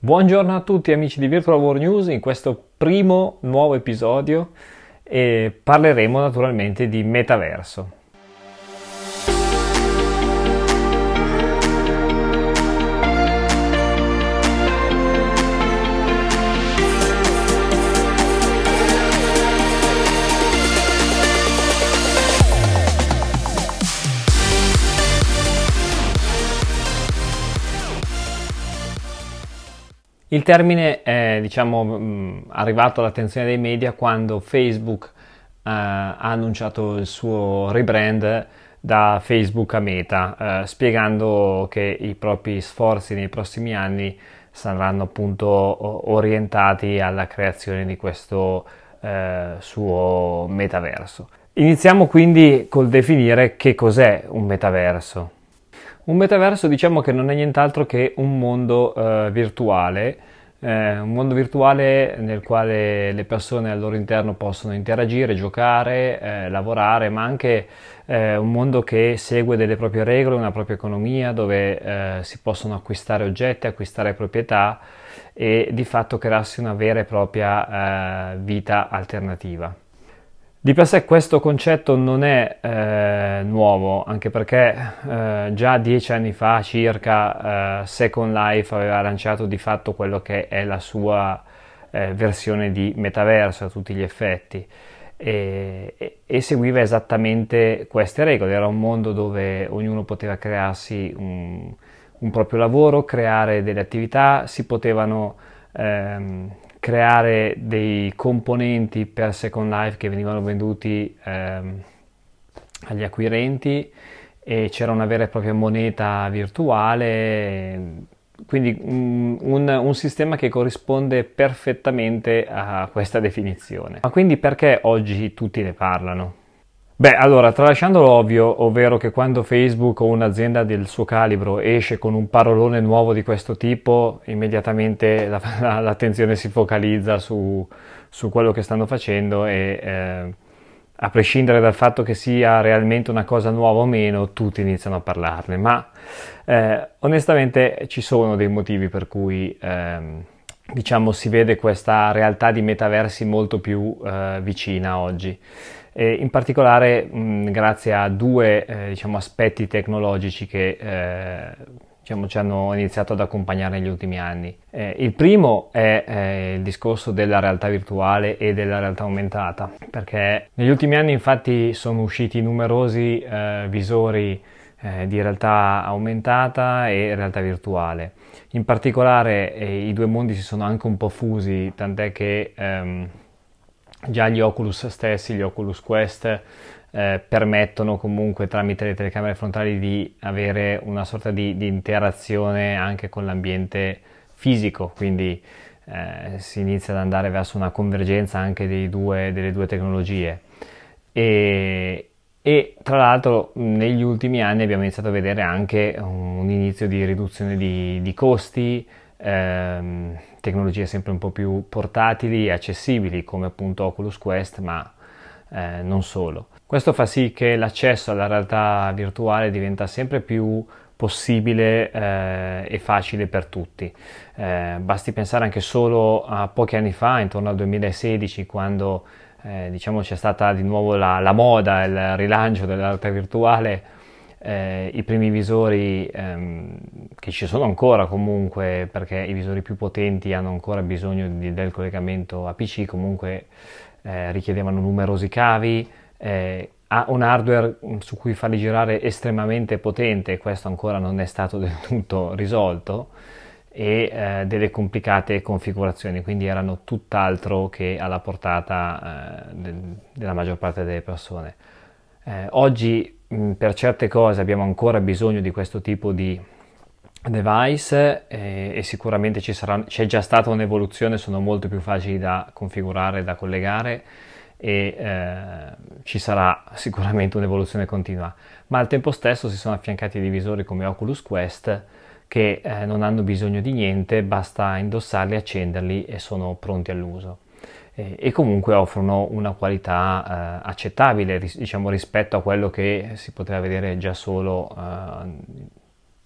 Buongiorno a tutti amici di Virtual War News, in questo primo nuovo episodio eh, parleremo naturalmente di metaverso. Il termine è diciamo, mm, arrivato all'attenzione dei media quando Facebook eh, ha annunciato il suo rebrand da Facebook a Meta, eh, spiegando che i propri sforzi nei prossimi anni saranno appunto orientati alla creazione di questo eh, suo metaverso. Iniziamo quindi col definire che cos'è un metaverso. Un metaverso diciamo che non è nient'altro che un mondo eh, virtuale, eh, un mondo virtuale nel quale le persone al loro interno possono interagire, giocare, eh, lavorare, ma anche eh, un mondo che segue delle proprie regole, una propria economia, dove eh, si possono acquistare oggetti, acquistare proprietà e di fatto crearsi una vera e propria eh, vita alternativa. Di per sé questo concetto non è eh, nuovo, anche perché eh, già dieci anni fa circa eh, Second Life aveva lanciato di fatto quello che è la sua eh, versione di metaverso a tutti gli effetti. E, e, e, seguiva esattamente queste regole, era un mondo dove ognuno poteva crearsi un, un proprio lavoro, creare delle attività, si potevano ehm, creare dei componenti per Second Life che venivano venduti ehm, agli acquirenti e c'era una vera e propria moneta virtuale, quindi un, un, un, sistema che corrisponde perfettamente a questa definizione. Ma quindi perché oggi tutti ne parlano? Beh, allora, tralasciando l'ovvio, ovvero che quando Facebook o un'azienda del suo calibro esce con un parolone nuovo di questo tipo, immediatamente la, la, l'attenzione si focalizza su, su, quello che stanno facendo e eh, a prescindere dal fatto che sia realmente una cosa nuova o meno, tutti iniziano a parlarne. Ma eh, onestamente ci sono dei motivi per cui... Eh, diciamo si vede questa realtà di metaversi molto più eh, vicina oggi eh, in particolare mh, grazie a due eh, diciamo, aspetti tecnologici che eh, diciamo, ci hanno iniziato ad accompagnare negli ultimi anni. Eh, il primo è eh, il discorso della realtà virtuale e della realtà aumentata, perché negli ultimi anni infatti sono usciti numerosi eh, visori di realtà aumentata e realtà virtuale. In particolare i due mondi si sono anche un po' fusi, tant'è che ehm, già gli Oculus stessi, gli Oculus Quest, eh, permettono comunque tramite le telecamere frontali di avere una sorta di, di interazione anche con l'ambiente fisico, quindi eh, si inizia ad andare verso una convergenza anche due, delle due tecnologie. E, e, tra l'altro negli ultimi anni abbiamo iniziato a vedere anche un inizio di riduzione di, di costi, ehm, tecnologie sempre un po' più portatili e accessibili come appunto Oculus Quest, ma eh, non solo. Questo fa sì che l'accesso alla realtà virtuale diventa sempre più possibile eh, e facile per tutti. Eh, basti pensare anche solo a pochi anni fa, intorno al 2016, quando eh, diciamo c'è stata di nuovo la, la moda, il rilancio della realtà virtuale eh, i primi visori ehm, che ci sono ancora comunque perché i visori più potenti hanno ancora bisogno di, del collegamento a PC comunque eh, richiedevano numerosi cavi eh, ha un hardware su cui farli girare estremamente potente e questo ancora non è stato del tutto risolto e eh, delle complicate configurazioni, quindi erano tutt'altro che alla portata eh, de- della maggior parte delle persone. Eh, oggi Mm, per certe cose abbiamo ancora bisogno di questo tipo di device e, e sicuramente sarà, c'è già stata un'evoluzione, sono molto più facili da configurare, da collegare e eh, ci sarà sicuramente un'evoluzione continua, ma al tempo stesso si sono affiancati dei visori come Oculus Quest che eh, non hanno bisogno di niente, basta indossarli, accenderli e sono pronti all'uso e comunque offrono una qualità eh, accettabile diciamo, rispetto a quello che si poteva vedere già solo eh,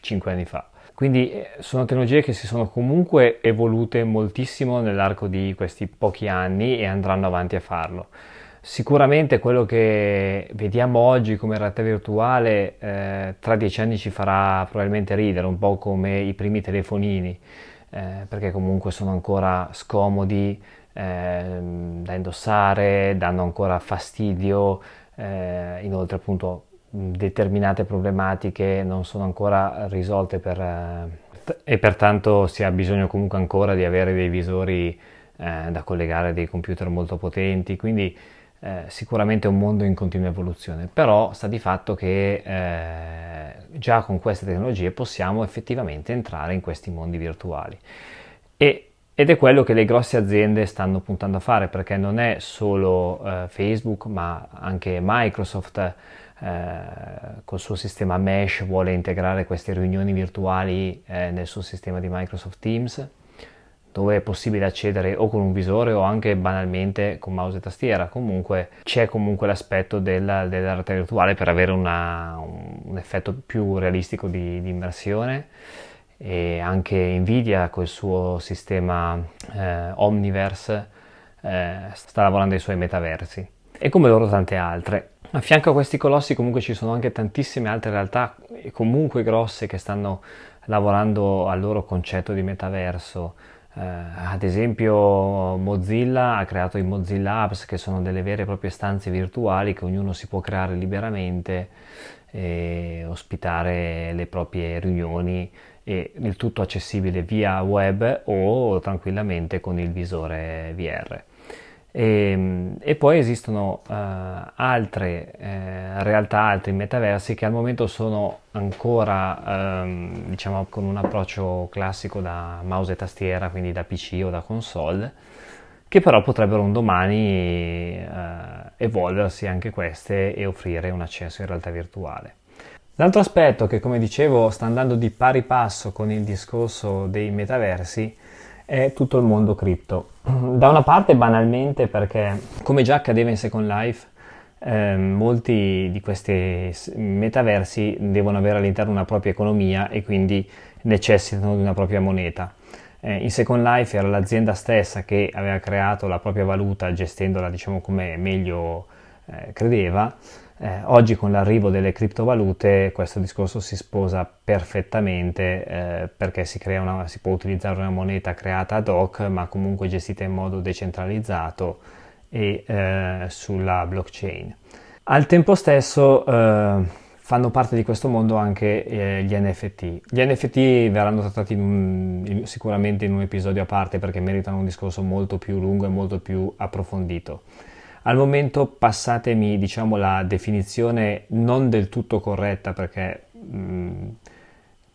5 anni fa. Quindi eh, sono tecnologie che si sono comunque evolute moltissimo nell'arco di questi pochi anni e andranno avanti a farlo. Sicuramente quello che vediamo oggi come realtà virtuale eh, tra dieci anni ci farà probabilmente ridere, un po' come i primi telefonini, eh, perché comunque sono ancora scomodi eh, da indossare, danno ancora fastidio, eh, inoltre appunto determinate problematiche non sono ancora risolte per, eh, e pertanto si ha bisogno comunque ancora di avere dei visori eh, da collegare dei computer molto potenti, quindi eh, sicuramente è un mondo in continua evoluzione, però sta di fatto che eh, già con queste tecnologie possiamo effettivamente entrare in questi mondi virtuali. E, ed è quello che le grosse aziende stanno puntando a fare, perché non è solo eh, Facebook, ma anche Microsoft eh, col suo sistema Mesh vuole integrare queste riunioni virtuali eh, nel suo sistema di Microsoft Teams dove è possibile accedere o con un visore o anche banalmente con mouse e tastiera. Comunque c'è comunque l'aspetto della, della realtà virtuale per avere una, un, effetto più realistico di, di, immersione e anche Nvidia col suo sistema eh, Omniverse eh, sta lavorando ai suoi metaversi e come loro tante altre. A fianco a questi colossi comunque ci sono anche tantissime altre realtà comunque grosse che stanno lavorando al loro concetto di metaverso eh, ad esempio Mozilla ha creato i Mozilla Apps che sono delle vere e proprie stanze virtuali che ognuno si può creare liberamente e ospitare le proprie riunioni e il tutto accessibile via web o tranquillamente con il visore VR. E, ehm, e poi esistono uh, altre uh, realtà, altri metaversi che al momento sono ancora um, diciamo con un approccio classico da mouse e tastiera, quindi da PC o da console, che però potrebbero un domani uh, evolversi anche queste e offrire un accesso in realtà virtuale. L'altro aspetto che come dicevo sta andando di pari passo con il discorso dei metaversi è tutto il mondo cripto. Da una parte banalmente perché, come già accadeva in Second Life, eh, molti di questi metaversi devono avere all'interno una propria economia e quindi necessitano di una propria moneta. Eh, in Second Life era l'azienda stessa che aveva creato la propria valuta gestendola diciamo come meglio eh, credeva eh, oggi con l'arrivo delle criptovalute questo discorso si sposa perfettamente eh, perché si, una, si, può utilizzare una moneta creata ad hoc ma comunque gestita in modo decentralizzato e eh, sulla blockchain. Al tempo stesso eh, fanno parte di questo mondo anche eh, gli NFT. Gli NFT verranno trattati un, in, sicuramente in un episodio a parte perché meritano un discorso molto più lungo e molto più approfondito. Al momento passatemi diciamo la definizione non del tutto corretta perché mh, mm,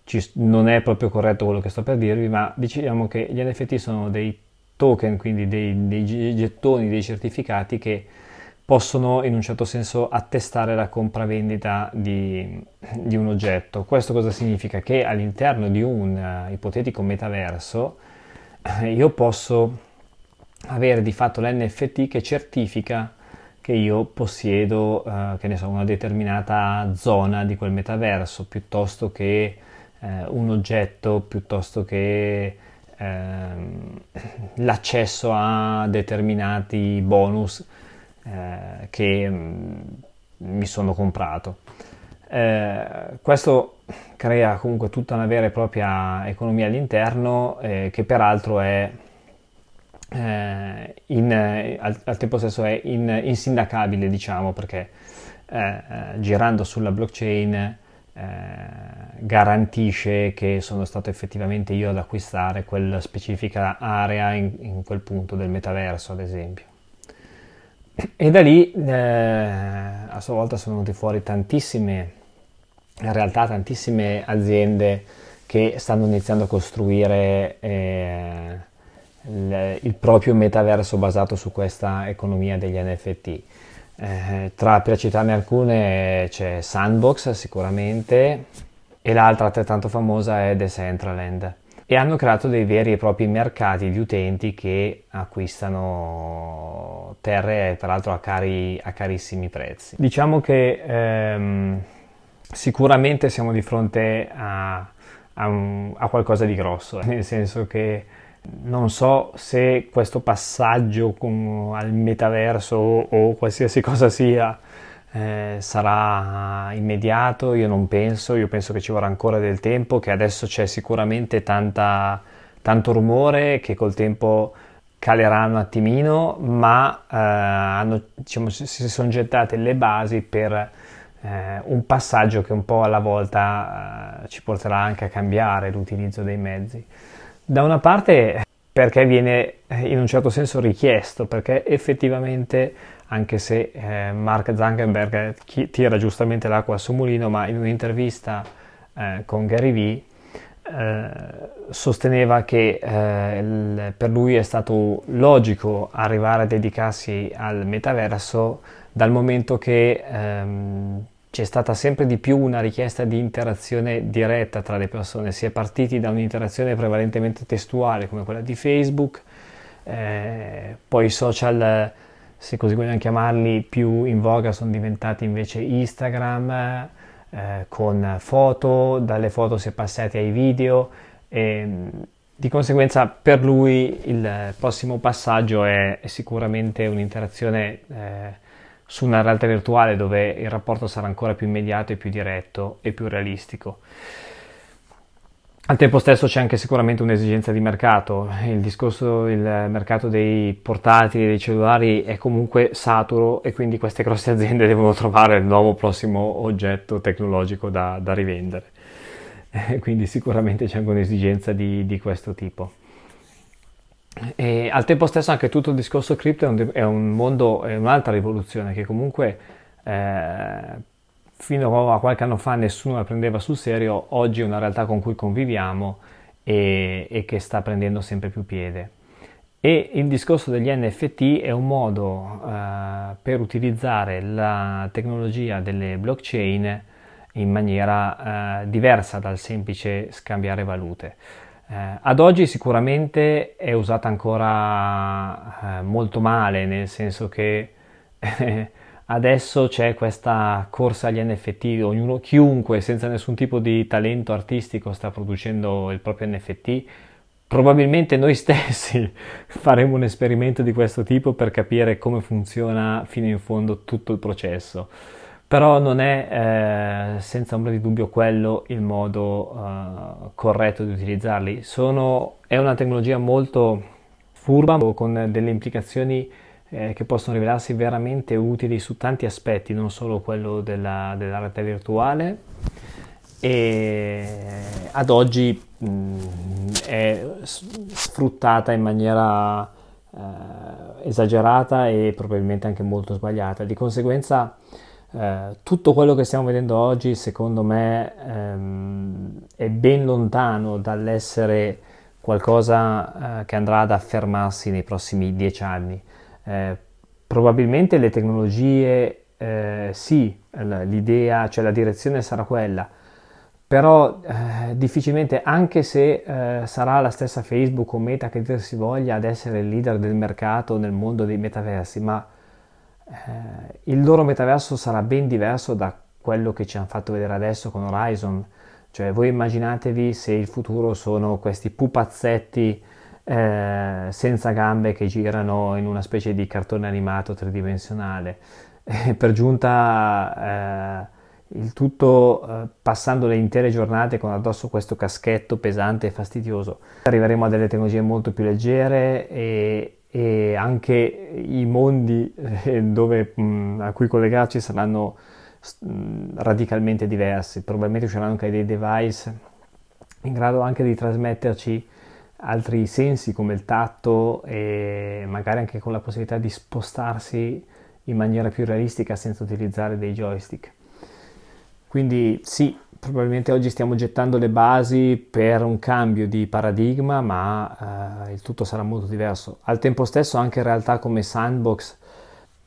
ci, non è proprio corretto quello che sto per dirvi, ma diciamo che gli NFT sono dei token, quindi dei, dei gettoni, dei certificati che possono in un certo senso attestare la compravendita di, di un oggetto. Questo cosa significa? Che all'interno di un uh, ipotetico metaverso io posso avere di fatto l'NFT che certifica che io possiedo, eh, che ne so, una determinata zona di quel metaverso, piuttosto che eh, un oggetto, piuttosto che ehm, l'accesso a determinati bonus eh, che mm, mi sono comprato. Eh, questo crea comunque tutta una vera e propria economia all'interno eh, che peraltro è eh, in, eh, al, al, tempo stesso è in, insindacabile, diciamo, perché eh, eh girando sulla blockchain eh, garantisce che sono stato effettivamente io ad acquistare quella specifica area in, in quel punto del metaverso, ad esempio. E da lì a sua volta sono venute fuori tantissime, in realtà tantissime aziende che stanno iniziando a costruire il, proprio metaverso basato su questa economia degli NFT. Eh, tra per citarne alcune c'è Sandbox sicuramente e l'altra altrettanto famosa è Decentraland e hanno creato dei veri e propri mercati di utenti che acquistano terre peraltro a, cari, a carissimi prezzi. Diciamo che ehm, sicuramente siamo di fronte a a, un, a qualcosa di grosso, nel senso che non so se questo passaggio con, al metaverso o, o, qualsiasi cosa sia eh, sarà immediato, io non penso, io penso che ci vorrà ancora del tempo, che adesso c'è sicuramente tanta, tanto rumore che col tempo calerà un attimino, ma eh, hanno, diciamo, si sono gettate le basi per eh, un passaggio che un po' alla volta eh, ci porterà anche a cambiare l'utilizzo dei mezzi. Da una parte perché viene eh, in un certo senso richiesto, perché effettivamente anche se eh, Mark Zuckerberg tira giustamente l'acqua suo mulino, ma in un'intervista eh, con Gary Vee eh, sosteneva che eh, il, per lui è stato logico arrivare a dedicarsi al metaverso dal momento che ehm, c'è stata sempre di più una richiesta di interazione diretta tra le persone. Si è partiti da un'interazione prevalentemente testuale come quella di Facebook, eh, poi i social, se così vogliamo chiamarli, più in voga sono diventati invece Instagram eh, con foto, dalle foto si è passati ai video e di conseguenza per lui il prossimo passaggio è, sicuramente un'interazione eh, su una realtà virtuale dove il rapporto sarà ancora più immediato e più diretto e più realistico. Al tempo stesso c'è anche sicuramente un'esigenza di mercato, il discorso del mercato dei portatili, dei cellulari è comunque saturo e quindi queste grosse aziende devono trovare il nuovo prossimo oggetto tecnologico da, da rivendere. quindi sicuramente c'è anche un'esigenza di, di questo tipo. E al tempo stesso anche tutto il discorso cripto è è un mondo, è un'altra rivoluzione che comunque eh, fino a qualche anno fa nessuno la prendeva sul serio, oggi è una realtà con cui conviviamo e, e che sta prendendo sempre più piede. E il discorso degli NFT è un modo eh, per utilizzare la tecnologia delle blockchain in maniera eh, diversa dal semplice scambiare valute. Eh, ad oggi sicuramente è usata ancora eh, molto male, nel senso che eh, adesso c'è questa corsa agli NFT, ognuno, chiunque senza nessun tipo di talento artistico sta producendo il proprio NFT. Probabilmente noi stessi faremo un esperimento di questo tipo per capire come funziona fino in fondo tutto il processo però non è eh, senza ombra di dubbio quello il modo eh, corretto di utilizzarli. Sono, è una tecnologia molto furba con delle implicazioni eh, che possono rivelarsi veramente utili su tanti aspetti, non solo quello della, della realtà virtuale. E ad oggi mh, è sfruttata in maniera eh, esagerata e probabilmente anche molto sbagliata. Di conseguenza eh, tutto quello che stiamo vedendo oggi, secondo me, ehm, è ben lontano dall'essere qualcosa eh, che andrà ad affermarsi nei prossimi dieci anni. Eh, probabilmente le tecnologie, eh, sì, l'idea, cioè la direzione sarà quella, però eh, difficilmente, anche se sarà la stessa Facebook o Meta che dir si voglia ad essere il leader del mercato nel mondo dei metaversi, ma eh, il loro metaverso sarà ben diverso da quello che ci hanno fatto vedere adesso con Horizon. Cioè, voi immaginatevi se il futuro sono questi pupazzetti eh, senza gambe che girano in una specie di cartone animato tridimensionale. E per giunta eh, il tutto eh, passando le intere giornate con addosso questo caschetto pesante e fastidioso. Arriveremo a delle tecnologie molto più leggere e, e anche i mondi eh, dove, mh, a cui collegarci saranno mh, radicalmente diversi. Probabilmente usciranno anche dei device in grado anche di trasmetterci altri sensi come il tatto e magari anche con la possibilità di spostarsi in maniera più realistica senza utilizzare dei joystick. Quindi sì, probabilmente oggi stiamo gettando le basi per un cambio di paradigma, ma eh, il tutto sarà molto diverso. Al tempo stesso anche realtà come Sandbox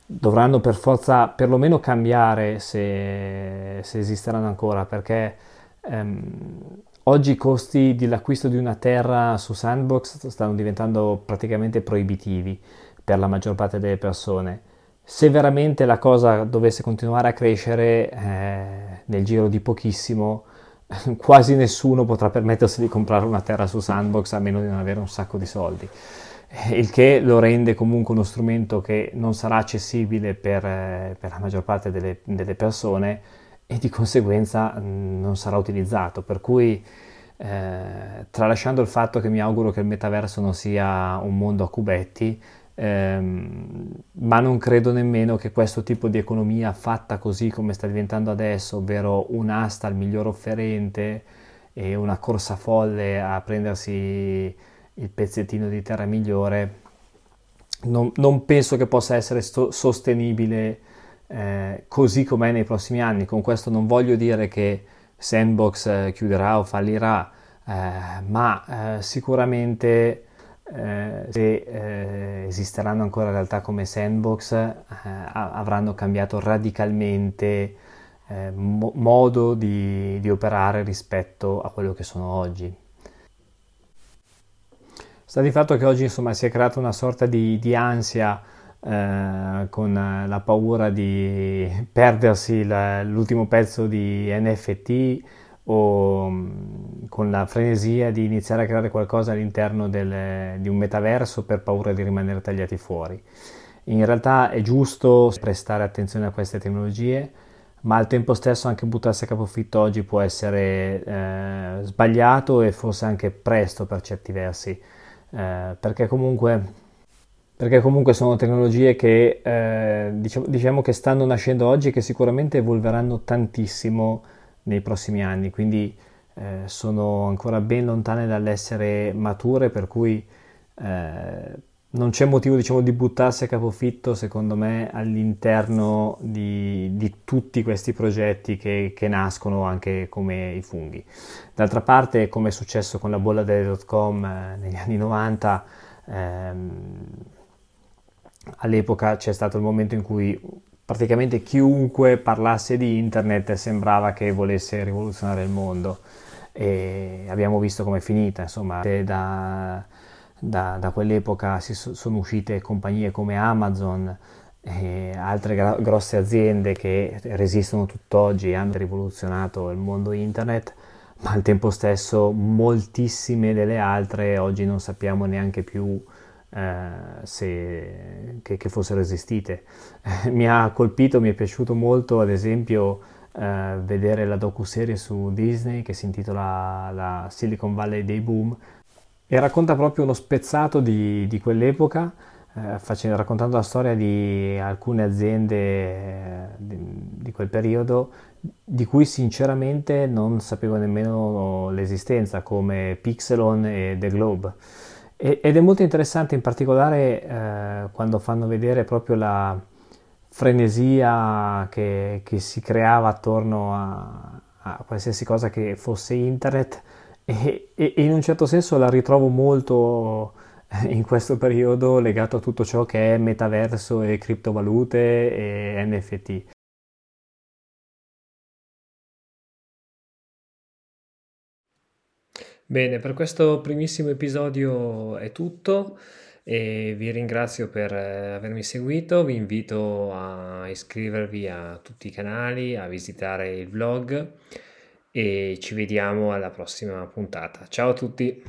dovranno per forza perlomeno cambiare se, se esisteranno ancora, perché ehm, oggi i costi dell'acquisto di una terra su Sandbox stanno diventando praticamente proibitivi per la maggior parte delle persone se veramente la cosa dovesse continuare a crescere eh, nel giro di pochissimo, quasi nessuno potrà permettersi di comprare una terra su Sandbox a meno di non avere un sacco di soldi il che lo rende comunque uno strumento che non sarà accessibile per, eh, per la maggior parte delle, delle, persone e di conseguenza mm, non sarà utilizzato. Per cui, eh, tralasciando il fatto che mi auguro che il metaverso non sia un mondo a cubetti, ehm, ma non credo nemmeno che questo tipo di economia fatta così come sta diventando adesso, ovvero un'asta al miglior offerente e una corsa folle a prendersi il pezzettino di terra migliore, non, non penso che possa essere sto, sostenibile eh, così com'è nei prossimi anni. Con questo non voglio dire che Sandbox eh, chiuderà o fallirà, eh, ma eh, sicuramente eh, se eh, esisteranno ancora realtà come Sandbox avranno cambiato radicalmente mo- modo di, di operare rispetto a quello che sono oggi. Sta di fatto che oggi insomma, si è creata una sorta di, di ansia eh, con la paura di perdersi la, l'ultimo pezzo di NFT o mm, con la frenesia di iniziare a creare qualcosa all'interno del, di un metaverso per paura di rimanere tagliati fuori. In realtà è giusto prestare attenzione a queste tecnologie, ma al tempo stesso anche buttarsi a capofitto oggi può essere eh, sbagliato e forse anche presto per certi versi eh, perché, comunque, perché, comunque, sono tecnologie che eh, diciamo, diciamo, che stanno nascendo oggi e che sicuramente evolveranno tantissimo nei prossimi anni, quindi eh, sono ancora ben lontane dall'essere mature, per cui eh, non c'è motivo diciamo, di buttarsi a capofitto, secondo me, all'interno di, di tutti questi progetti che, che, nascono anche come i funghi. D'altra parte, come è successo con la bolla delle dot com eh, negli anni 90, ehm, all'epoca c'è stato il momento in cui praticamente chiunque parlasse di internet sembrava che volesse rivoluzionare il mondo. E abbiamo visto come è finita, insomma, da da, da quell'epoca si sono uscite compagnie come Amazon e altre gra- grosse aziende che resistono tutt'oggi e hanno rivoluzionato il mondo internet, ma al tempo stesso moltissime delle altre oggi non sappiamo neanche più eh, se, che, che, fossero esistite. Mi ha colpito, mi è piaciuto molto ad esempio eh, vedere la docu-serie su Disney che si intitola la Silicon Valley Day Boom, e racconta proprio uno spezzato di, di quell'epoca, eh, facendo, raccontando la storia di alcune aziende eh, di, di, quel periodo di cui sinceramente non sapevo nemmeno l'esistenza, come Pixelon e The Globe. E, ed è molto interessante in particolare eh, quando fanno vedere proprio la frenesia che, che si creava attorno a, a qualsiasi cosa che fosse internet e, e, in un certo senso la ritrovo molto in questo periodo legato a tutto ciò che è metaverso e criptovalute e NFT. Bene, per questo primissimo episodio è tutto e vi ringrazio per eh, avermi seguito, vi invito a iscrivervi a tutti i canali, a visitare il blog e ci vediamo alla prossima puntata. Ciao a tutti!